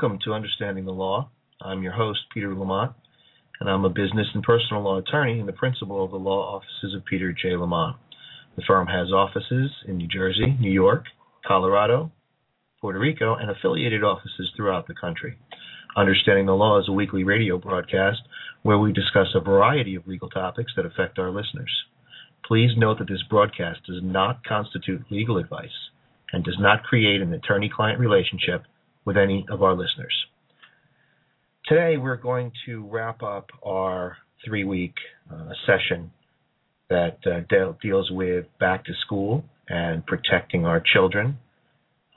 Welcome to Understanding the Law. I'm your host, Peter Lamont, and I'm a business and personal law attorney and the principal of the law offices of Peter J. Lamont. The firm has offices in New Jersey, New York, Colorado, Puerto Rico, and affiliated offices throughout the country. Understanding the Law is a weekly radio broadcast where we discuss a variety of legal topics that affect our listeners. Please note that this broadcast does not constitute legal advice and does not create an attorney client relationship with any of our listeners. Today, we're going to wrap up our three week uh, session that uh, de- deals with back to school and protecting our children.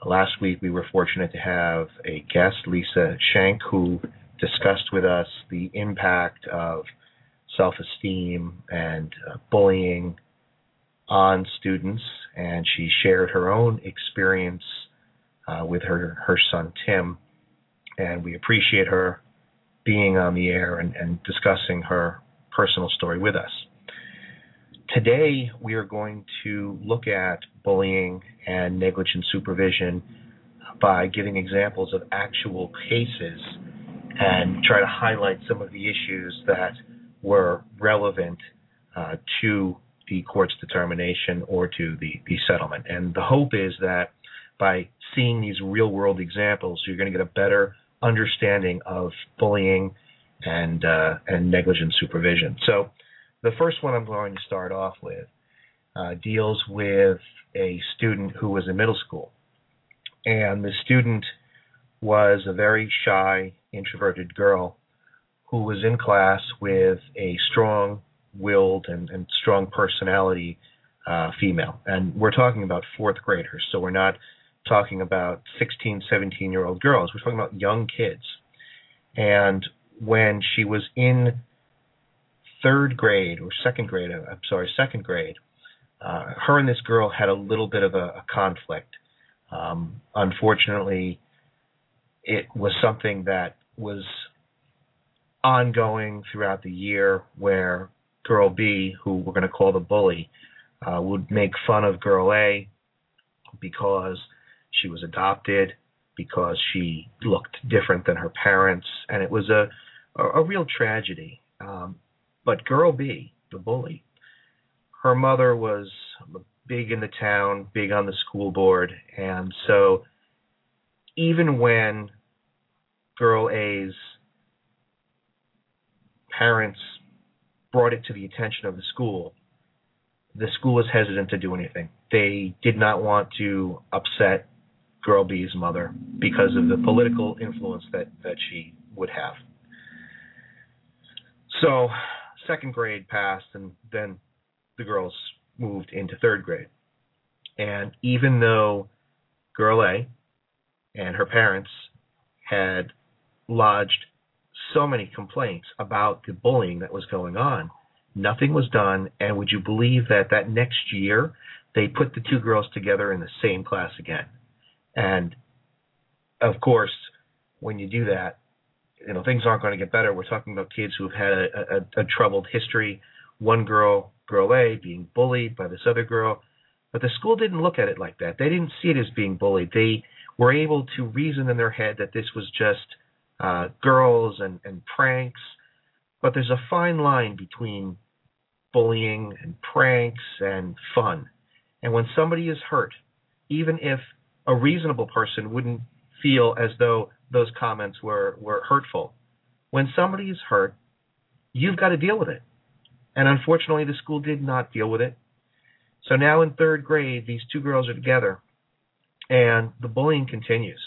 Last week, we were fortunate to have a guest, Lisa Shank, who discussed with us the impact of self esteem and uh, bullying on students, and she shared her own experience uh, with her her son Tim, and we appreciate her being on the air and, and discussing her personal story with us. Today, we are going to look at bullying and negligent supervision by giving examples of actual cases and try to highlight some of the issues that were relevant uh, to the court's determination or to the, the settlement. And the hope is that by seeing these real world examples, you're going to get a better understanding of bullying and uh, and negligent supervision. So, the first one I'm going to start off with uh, deals with a student who was in middle school, and the student was a very shy, introverted girl who was in class with a strong-willed and, and strong personality uh, female, and we're talking about fourth graders. So we're not talking about 16, 17 year old girls. We're talking about young kids. And when she was in third grade or second grade, uh, I'm sorry, second grade, uh, her and this girl had a little bit of a, a conflict. Um, unfortunately, it was something that was ongoing throughout the year where girl B, who we're going to call the bully, uh, would make fun of girl A because she was adopted because she looked different than her parents, and it was a a, a real tragedy. Um, but girl B, the bully, her mother was big in the town, big on the school board, and so even when girl A's parents brought it to the attention of the school, the school was hesitant to do anything. They did not want to upset Girl B's mother because of the political influence that, that she would have. So, second grade passed, and then the girls moved into third grade. And even though Girl A and her parents had lodged so many complaints about the bullying that was going on, nothing was done. And would you believe that that next year they put the two girls together in the same class again? And of course, when you do that, you know things aren't going to get better. We're talking about kids who've had a, a, a troubled history. One girl, girl A, being bullied by this other girl, but the school didn't look at it like that. They didn't see it as being bullied. They were able to reason in their head that this was just uh, girls and, and pranks. But there's a fine line between bullying and pranks and fun. And when somebody is hurt, even if a reasonable person wouldn't feel as though those comments were, were hurtful. When somebody is hurt, you've got to deal with it. And unfortunately, the school did not deal with it. So now in third grade, these two girls are together, and the bullying continues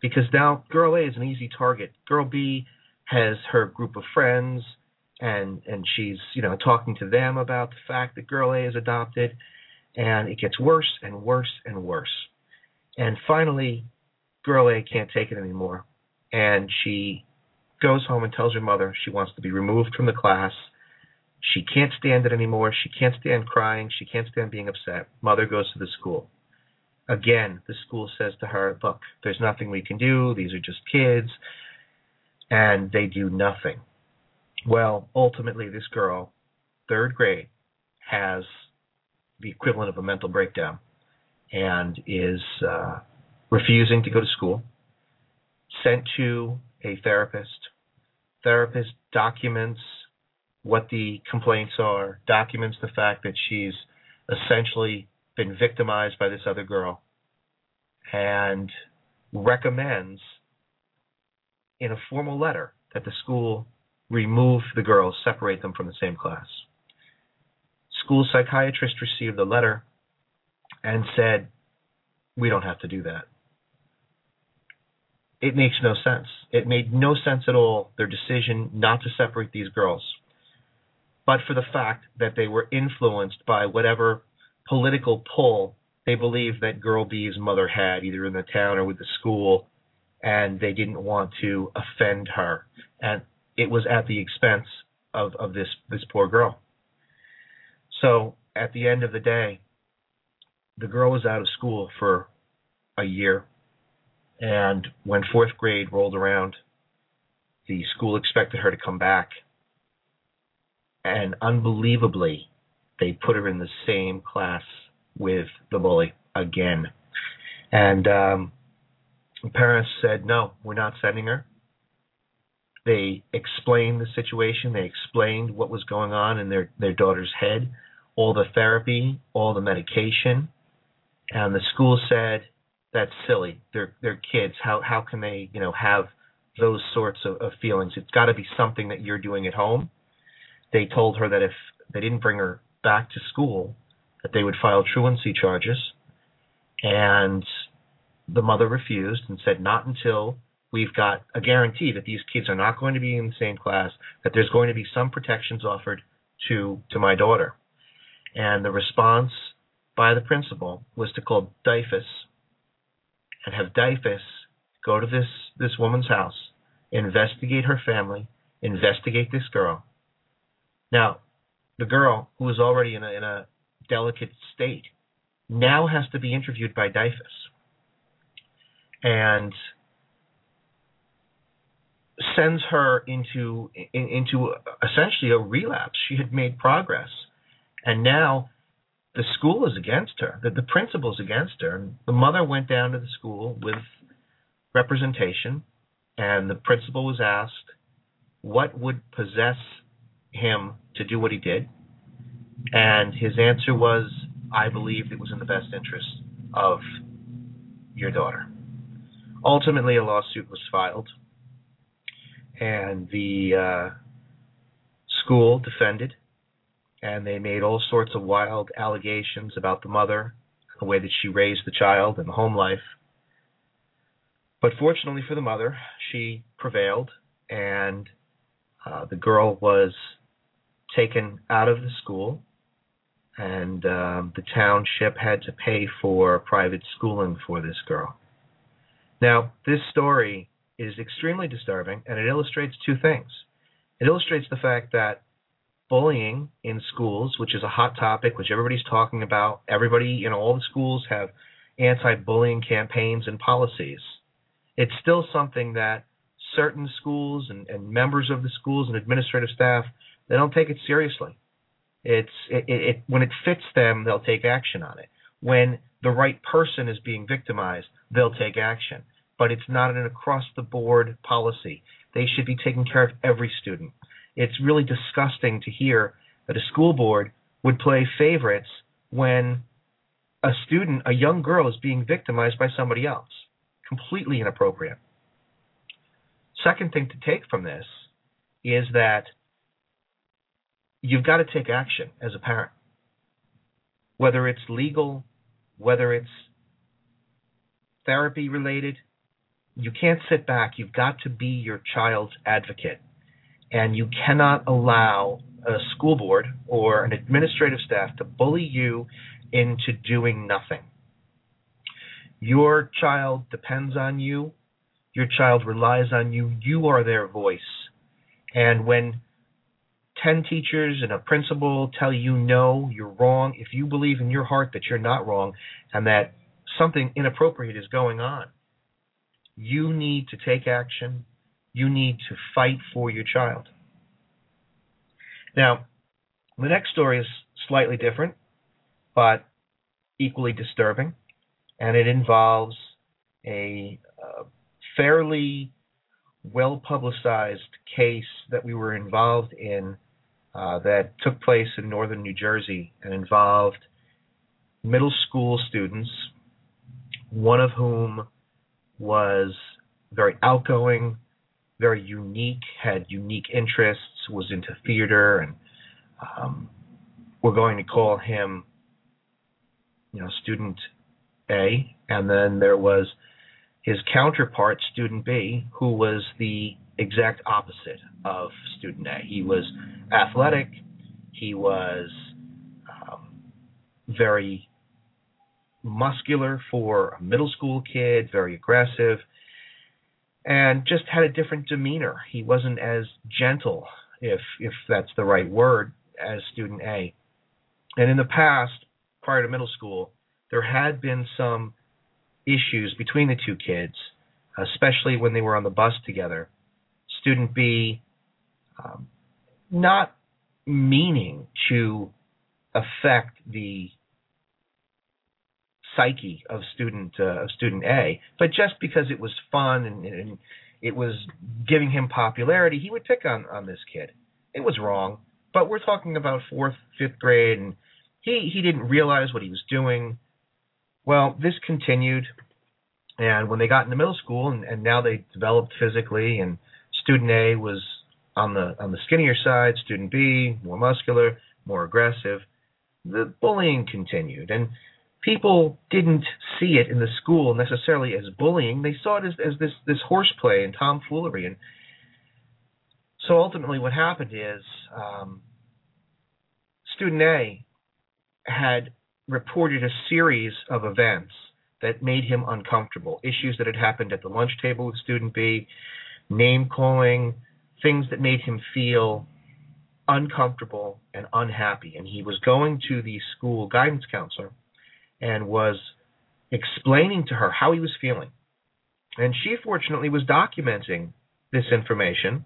because now girl A is an easy target. Girl B has her group of friends, and and she's you know talking to them about the fact that girl A is adopted, and it gets worse and worse and worse. And finally, girl A can't take it anymore. And she goes home and tells her mother she wants to be removed from the class. She can't stand it anymore. She can't stand crying. She can't stand being upset. Mother goes to the school. Again, the school says to her, Look, there's nothing we can do. These are just kids. And they do nothing. Well, ultimately, this girl, third grade, has the equivalent of a mental breakdown and is uh, refusing to go to school. sent to a therapist. Therapist documents what the complaints are, documents the fact that she's essentially been victimized by this other girl, and recommends in a formal letter that the school remove the girls, separate them from the same class. School psychiatrist received the letter and said, We don't have to do that. It makes no sense. It made no sense at all, their decision not to separate these girls, but for the fact that they were influenced by whatever political pull they believed that girl B's mother had, either in the town or with the school, and they didn't want to offend her. And it was at the expense of, of this, this poor girl. So at the end of the day, the girl was out of school for a year. And when fourth grade rolled around, the school expected her to come back. And unbelievably, they put her in the same class with the bully again. And um, parents said, no, we're not sending her. They explained the situation. They explained what was going on in their, their daughter's head, all the therapy, all the medication. And the school said, that's silly. They're, they're kids. How, how can they, you know, have those sorts of, of feelings? It's got to be something that you're doing at home. They told her that if they didn't bring her back to school, that they would file truancy charges. And the mother refused and said, not until we've got a guarantee that these kids are not going to be in the same class, that there's going to be some protections offered to to my daughter. And the response by the principal was to call DYFS and have DYFS go to this this woman's house, investigate her family, investigate this girl. Now, the girl who is already in a, in a delicate state now has to be interviewed by DYFS. And sends her into in, into essentially a relapse. She had made progress, and now the school is against her. The, the principal is against her. And the mother went down to the school with representation, and the principal was asked what would possess him to do what he did, and his answer was, "I believed it was in the best interest of your daughter." Ultimately, a lawsuit was filed and the uh, school defended, and they made all sorts of wild allegations about the mother, the way that she raised the child, and the home life. But fortunately for the mother, she prevailed, and uh, the girl was taken out of the school, and um, the township had to pay for private schooling for this girl. Now, this story is extremely disturbing, and it illustrates two things. It illustrates the fact that bullying in schools, which is a hot topic, which everybody's talking about, everybody in all the schools have anti-bullying campaigns and policies. It's still something that certain schools and, and members of the schools and administrative staff they don't take it seriously. It's it, it, it when it fits them, they'll take action on it. When the right person is being victimized, they'll take action but it's not an across the board policy. They should be taking care of every student. It's really disgusting to hear that a school board would play favorites when a student, a young girl, is being victimized by somebody else. Completely inappropriate. Second thing to take from this is that you've got to take action as a parent. Whether it's legal, whether it's therapy related, you can't sit back. You've got to be your child's advocate. And you cannot allow a school board or an administrative staff to bully you into doing nothing. Your child depends on you. Your child relies on you. You are their voice. And when 10 teachers and a principal tell you no, you're wrong, if you believe in your heart that you're not wrong and that something inappropriate is going on, you need to take action. You need to fight for your child. Now, the next story is slightly different, but equally disturbing, and it involves a uh, fairly well publicized case that we were involved in uh, that took place in northern New Jersey and involved middle school students, one of whom was very outgoing, very unique, had unique interests, was into theater, and um, we're going to call him, you know, student A. And then there was his counterpart, student B, who was the exact opposite of student A. He was athletic. He was um, very muscular for a middle school kid, very aggressive, and just had a different demeanor. He wasn't as gentle, if if that's the right word, as student A. And in the past, prior to middle school, there had been some issues between the two kids, especially when they were on the bus together. Student B, um, not meaning to affect the psyche of student uh, of student A, but just because it was fun and, and it was giving him popularity, he would pick on on this kid. It was wrong, but we're talking about fourth, fifth grade, and he he didn't realize what he was doing. Well, this continued, and when they got into middle school, and, and now they developed physically, and student A was on the on the skinnier side, student B more muscular, more aggressive. The bullying continued, and people didn't see it in the school necessarily as bullying. They saw it as, as this this horseplay and tomfoolery. And so ultimately, what happened is um, student A had reported a series of events that made him uncomfortable. Issues that had happened at the lunch table with student B, name calling, things that made him feel uncomfortable and unhappy. And he was going to the school guidance counselor and was explaining to her how he was feeling. And she fortunately was documenting this information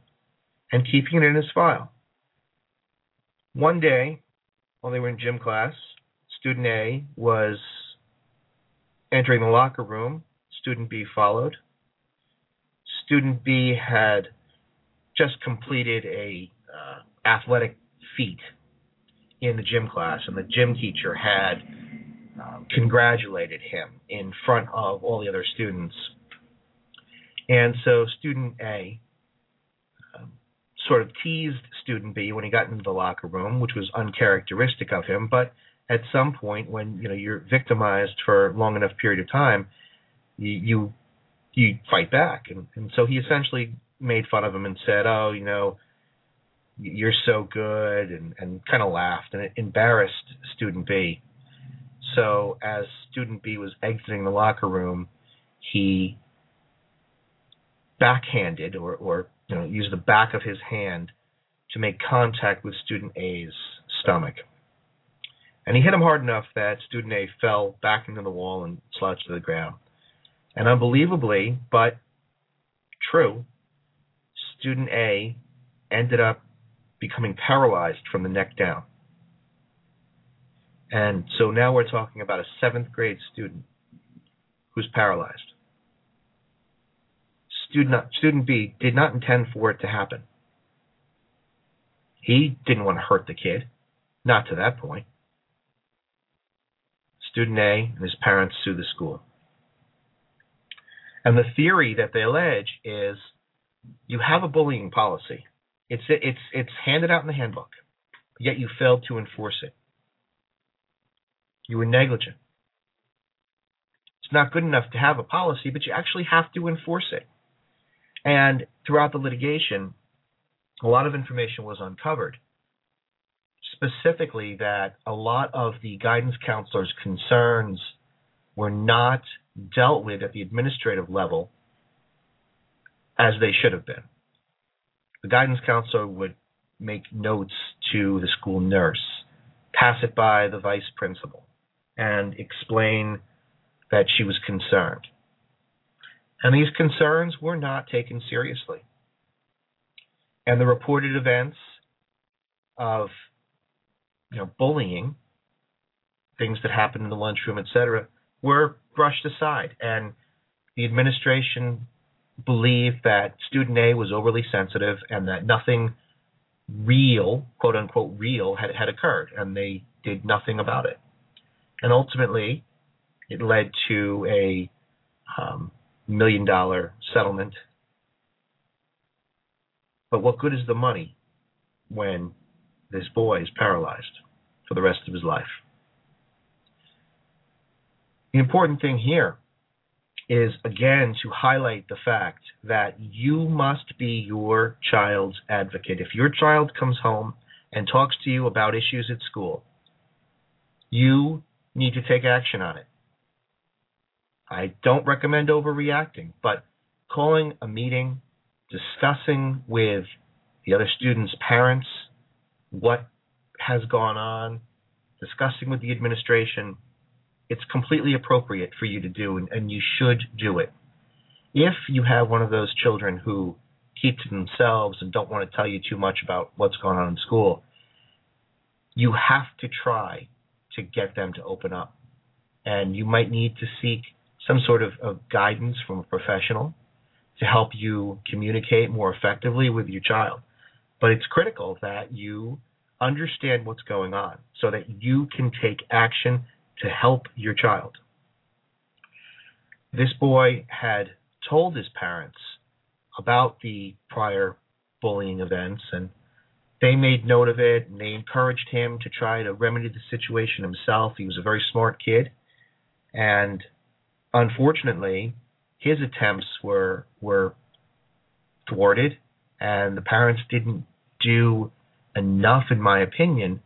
and keeping it in his file. One day, while they were in gym class, student A was entering the locker room. Student B followed. Student B had just completed a uh, athletic feat in the gym class, and the gym teacher had um, congratulated him in front of all the other students. And so student A um, sort of teased student B when he got into the locker room, which was uncharacteristic of him. But at some point, when you know you're victimized for a long enough period of time, you you, you fight back, and, and so he essentially made fun of him and said, "Oh, you know." You're so good, and, and kind of laughed, and it embarrassed student B. So as student B was exiting the locker room, he backhanded or, or you know used the back of his hand to make contact with student A's stomach. And he hit him hard enough that student A fell back into the wall and slouched to the ground. And unbelievably, but true, student A ended up becoming paralyzed from the neck down. And so now we're talking about a seventh grade student who's paralyzed. Student, student B did not intend for it to happen. He didn't want to hurt the kid, not to that point. Student A and his parents sue the school. And the theory that they allege is you have a bullying policy. It's it's it's handed out in the handbook, yet you failed to enforce it. You were negligent. It's not good enough to have a policy, but you actually have to enforce it. And throughout the litigation, a lot of information was uncovered. Specifically, that a lot of the guidance counselor's concerns were not dealt with at the administrative level as they should have been. The guidance counselor would make notes to the school nurse, pass it by the vice principal and explain that she was concerned. And these concerns were not taken seriously. And the reported events of you know bullying, things that happened in the lunchroom, etc., were brushed aside, and the administration believed that student A was overly sensitive and that nothing real, quote unquote, real had, had occurred, and they did nothing about it. And ultimately, it led to a um, million dollar settlement. But what good is the money when this boy is paralyzed for the rest of his life? The important thing here is again to highlight the fact that you must be your child's advocate. If your child comes home and talks to you about issues at school, you need to take action on it. I don't recommend overreacting, but calling a meeting, discussing with the other students' parents what has gone on, discussing with the administration, it's completely appropriate for you to do, and, and you should do it. If you have one of those children who keep to themselves and don't want to tell you too much about what's going on in school, you have to try to get them to open up. And you might need to seek some sort of, of guidance from a professional to help you communicate more effectively with your child. But it's critical that you understand what's going on so that you can take action to help your child. This boy had told his parents about the prior bullying events and they made note of it and they encouraged him to try to remedy the situation himself. He was a very smart kid and unfortunately his attempts were were thwarted and the parents didn't do enough in my opinion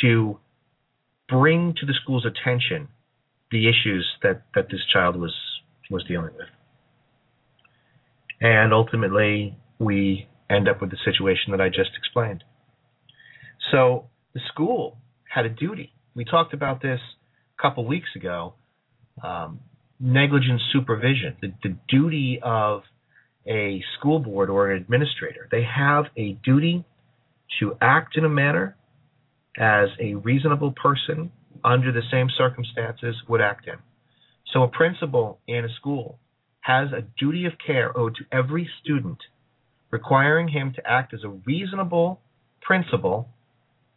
to bring to the school's attention the issues that, that this child was was dealing with. And ultimately, we end up with the situation that I just explained. So the school had a duty. We talked about this a couple weeks ago. Um, negligent supervision, the, the duty of a school board or an administrator. They have a duty to act in a manner as a reasonable person under the same circumstances would act in. So a principal in a school has a duty of care owed to every student, requiring him to act as a reasonable principal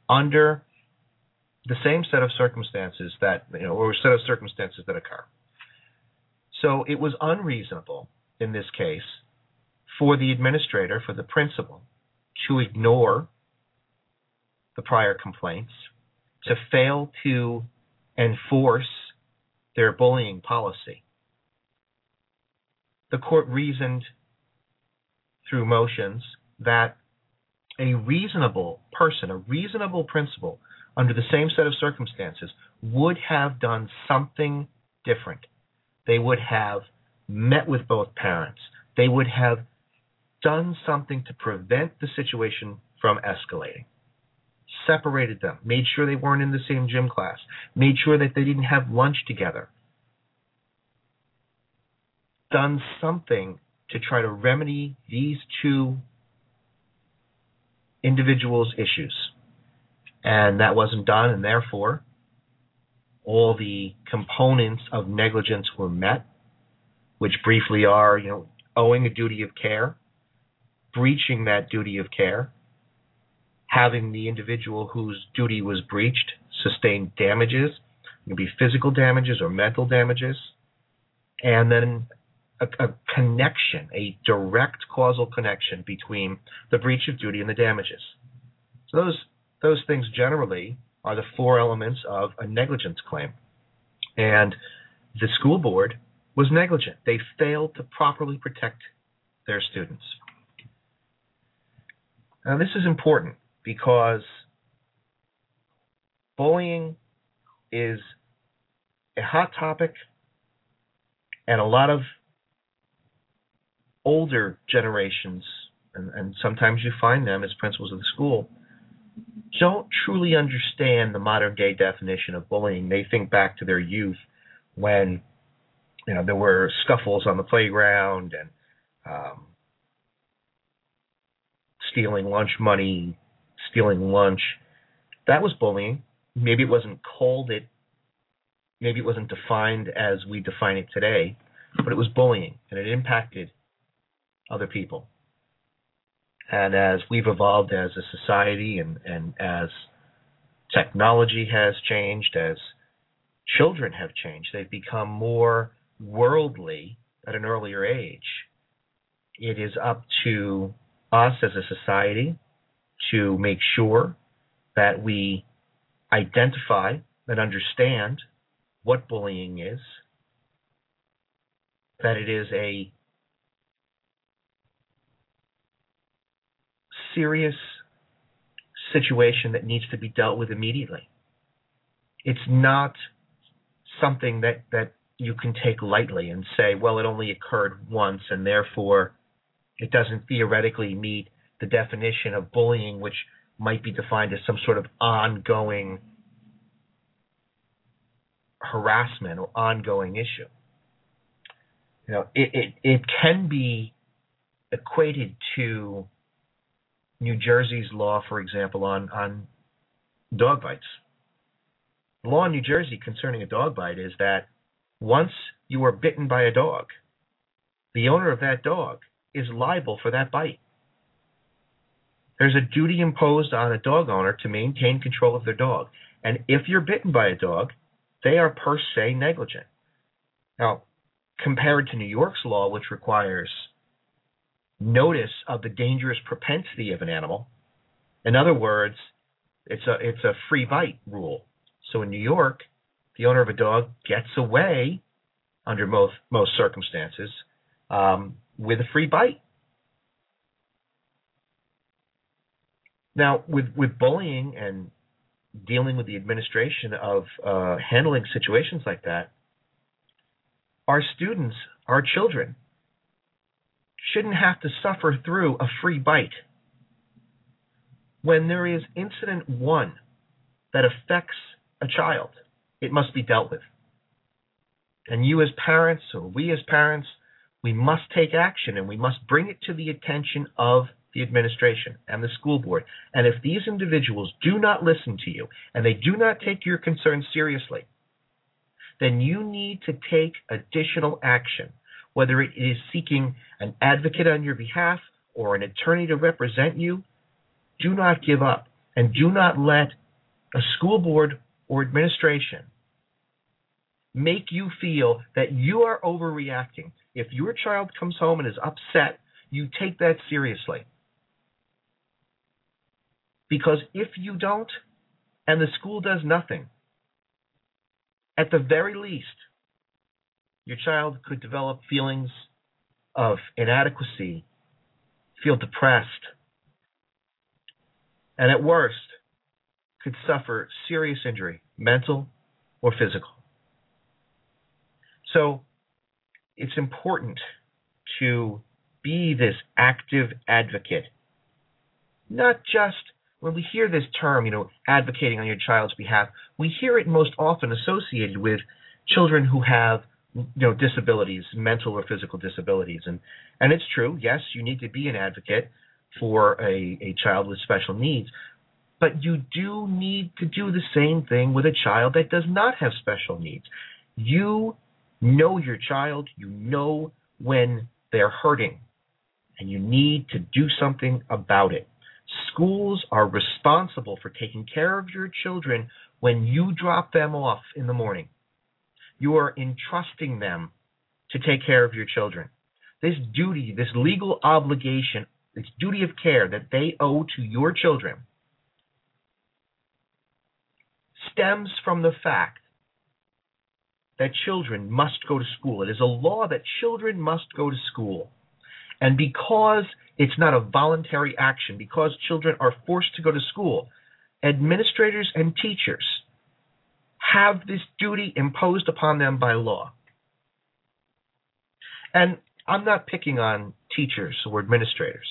under the same set of circumstances that you know or set of circumstances that occur. So it was unreasonable in this case for the administrator, for the principal, to ignore the prior complaints, to fail to enforce their bullying policy. The court reasoned through motions that a reasonable person, a reasonable principal, under the same set of circumstances, would have done something different. They would have met with both parents. They would have done something to prevent the situation from escalating separated them, made sure they weren't in the same gym class, made sure that they didn't have lunch together, done something to try to remedy these two individuals' issues. And that wasn't done, and therefore, all the components of negligence were met, which briefly are, you know, owing a duty of care, breaching that duty of care, having the individual whose duty was breached sustain damages, it be physical damages or mental damages, and then a, a, connection, a direct causal connection between the breach of duty and the damages. So those those things generally are the four elements of a negligence claim. And the school board was negligent. They failed to properly protect their students. Now this is important because bullying is a hot topic and a lot of older generations and, and, sometimes you find them as principals of the school don't truly understand the modern day definition of bullying they think back to their youth when you know there were scuffles on the playground and um, stealing lunch money stealing lunch. That was bullying. Maybe it wasn't called it, maybe it wasn't defined as we define it today, but it was bullying and it impacted other people. And as we've evolved as a society and, and as technology has changed, as children have changed, they've become more worldly at an earlier age. It is up to us as a society to make sure that we identify and understand what bullying is, that it is a serious situation that needs to be dealt with immediately. It's not something that, that you can take lightly and say, well, it only occurred once and therefore it doesn't theoretically meet the definition of bullying, which might be defined as some sort of ongoing harassment or ongoing issue. You know, it, it, it can be equated to New Jersey's law, for example, on, on dog bites. The law in New Jersey concerning a dog bite is that once you are bitten by a dog, the owner of that dog is liable for that bite. There's a duty imposed on a dog owner to maintain control of their dog. And if you're bitten by a dog, they are per se negligent. Now, compared to New York's law, which requires notice of the dangerous propensity of an animal, in other words, it's a it's a free bite rule. So in New York, the owner of a dog gets away under most most circumstances um, with a free bite. Now, with with bullying and dealing with the administration of uh, handling situations like that, our students, our children, shouldn't have to suffer through a free bite. When there is incident one that affects a child, it must be dealt with. And you, as parents, or we as parents, we must take action and we must bring it to the attention of the administration and the school board. And if these individuals do not listen to you and they do not take your concerns seriously, then you need to take additional action, whether it is seeking an advocate on your behalf or an attorney to represent you. Do not give up and do not let a school board or administration make you feel that you are overreacting. If your child comes home and is upset, you take that seriously. Because if you don't, and the school does nothing, at the very least, your child could develop feelings of inadequacy, feel depressed, and at worst, could suffer serious injury, mental or physical. So it's important to be this active advocate, not just when we hear this term, you know, advocating on your child's behalf, we hear it most often associated with children who have you know disabilities, mental or physical disabilities, and and it's true. Yes, you need to be an advocate for a, a child with special needs, but you do need to do the same thing with a child that does not have special needs. You know your child, you know when they're hurting, and you need to do something about it. Schools are responsible for taking care of your children when you drop them off in the morning. You are entrusting them to take care of your children. This duty, this legal obligation, this duty of care that they owe to your children stems from the fact that children must go to school. It is a law that children must go to school. And because it's not a voluntary action, because children are forced to go to school, administrators and teachers have this duty imposed upon them by law. And I'm not picking on teachers or administrators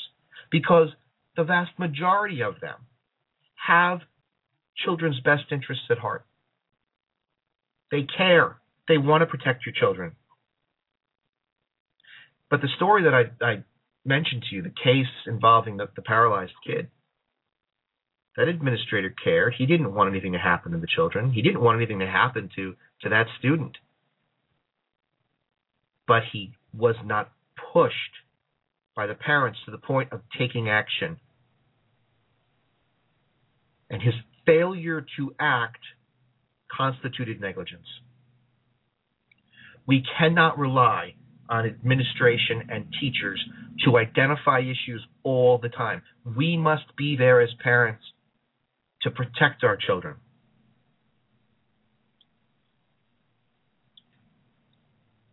because the vast majority of them have children's best interests at heart. They care. They want to protect your children. But the story that I, I mentioned to you, the case involving the, the paralyzed kid, that administrator cared. He didn't want anything to happen to the children. He didn't want anything to happen to, to that student. But he was not pushed by the parents to the point of taking action. And his failure to act constituted negligence. We cannot rely on administration and teachers to identify issues all the time. We must be there as parents to protect our children.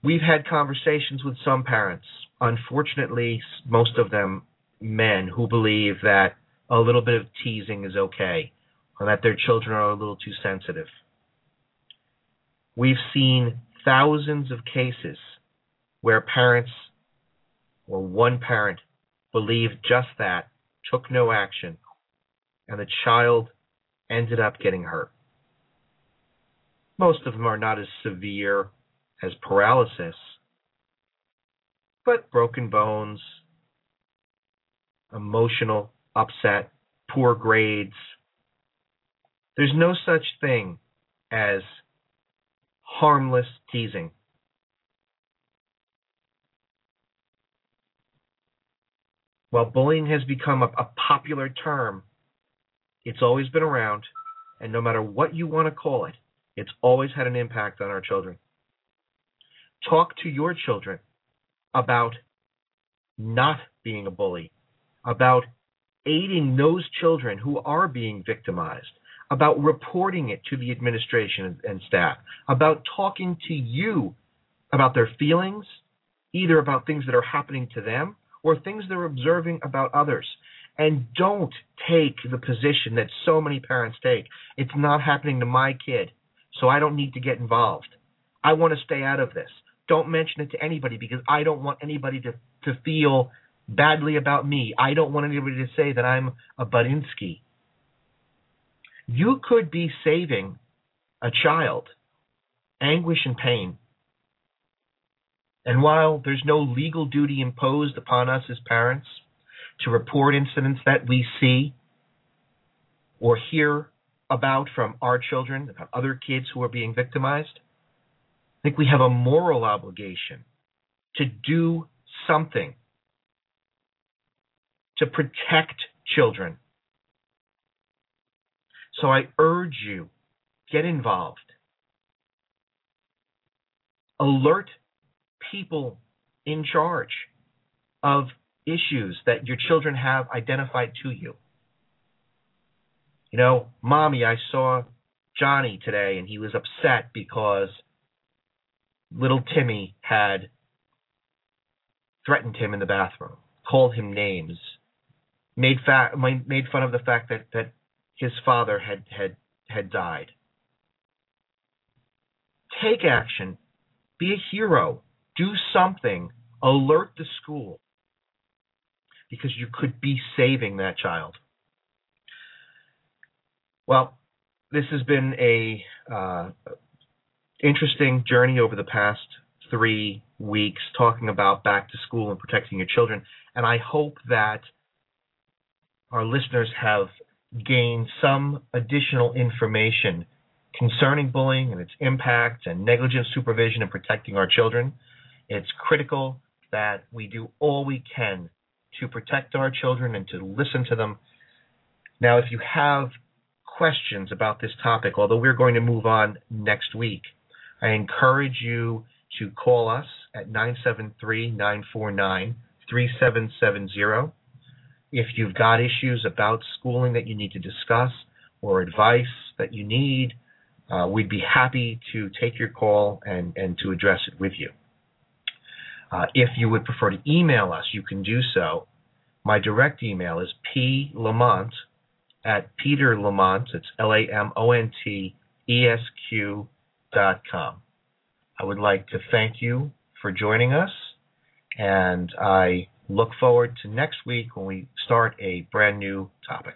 We've had conversations with some parents, unfortunately, most of them men, who believe that a little bit of teasing is okay or that their children are a little too sensitive. We've seen thousands of cases where parents or one parent believed just that, took no action, and the child ended up getting hurt. Most of them are not as severe as paralysis, but broken bones, emotional upset, poor grades. There's no such thing as harmless teasing. While bullying has become a, a, popular term, it's always been around, and no matter what you want to call it, it's always had an impact on our children. Talk to your children about not being a bully, about aiding those children who are being victimized, about reporting it to the administration and staff, about talking to you about their feelings, either about things that are happening to them or things they're observing about others. And don't take the position that so many parents take. It's not happening to my kid, so I don't need to get involved. I want to stay out of this. Don't mention it to anybody because I don't want anybody to, to feel badly about me. I don't want anybody to say that I'm a Budinsky. You could be saving a child anguish and pain. And while there's no legal duty imposed upon us as parents to report incidents that we see or hear about from our children, about other kids who are being victimized, I think we have a moral obligation to do something to protect children. So I urge you, get involved. Alert people in charge of issues that your children have identified to you. You know, mommy, I saw Johnny today and he was upset because little Timmy had threatened him in the bathroom, called him names, made fa- made fun of the fact that that his father had had had died. Take action, be a hero, do something, alert the school because you could be saving that child. Well, this has been a uh, interesting journey over the past three weeks talking about back to school and protecting your children. And I hope that our listeners have gained some additional information concerning bullying and its impacts and negligent supervision and protecting our children. It's critical that we do all we can to protect our children and to listen to them. Now, if you have questions about this topic, although we're going to move on next week, I encourage you to call us at 973 949 3770. If you've got issues about schooling that you need to discuss or advice that you need, uh, we'd be happy to take your call and, and to address it with you. Uh, if you would prefer to email us, you can do so. My direct email is plamont at peterlamont, it's L-A-M-O-N-T-E-S-Q com. I would like to thank you for joining us, and I look forward to next week when we start a brand new topic.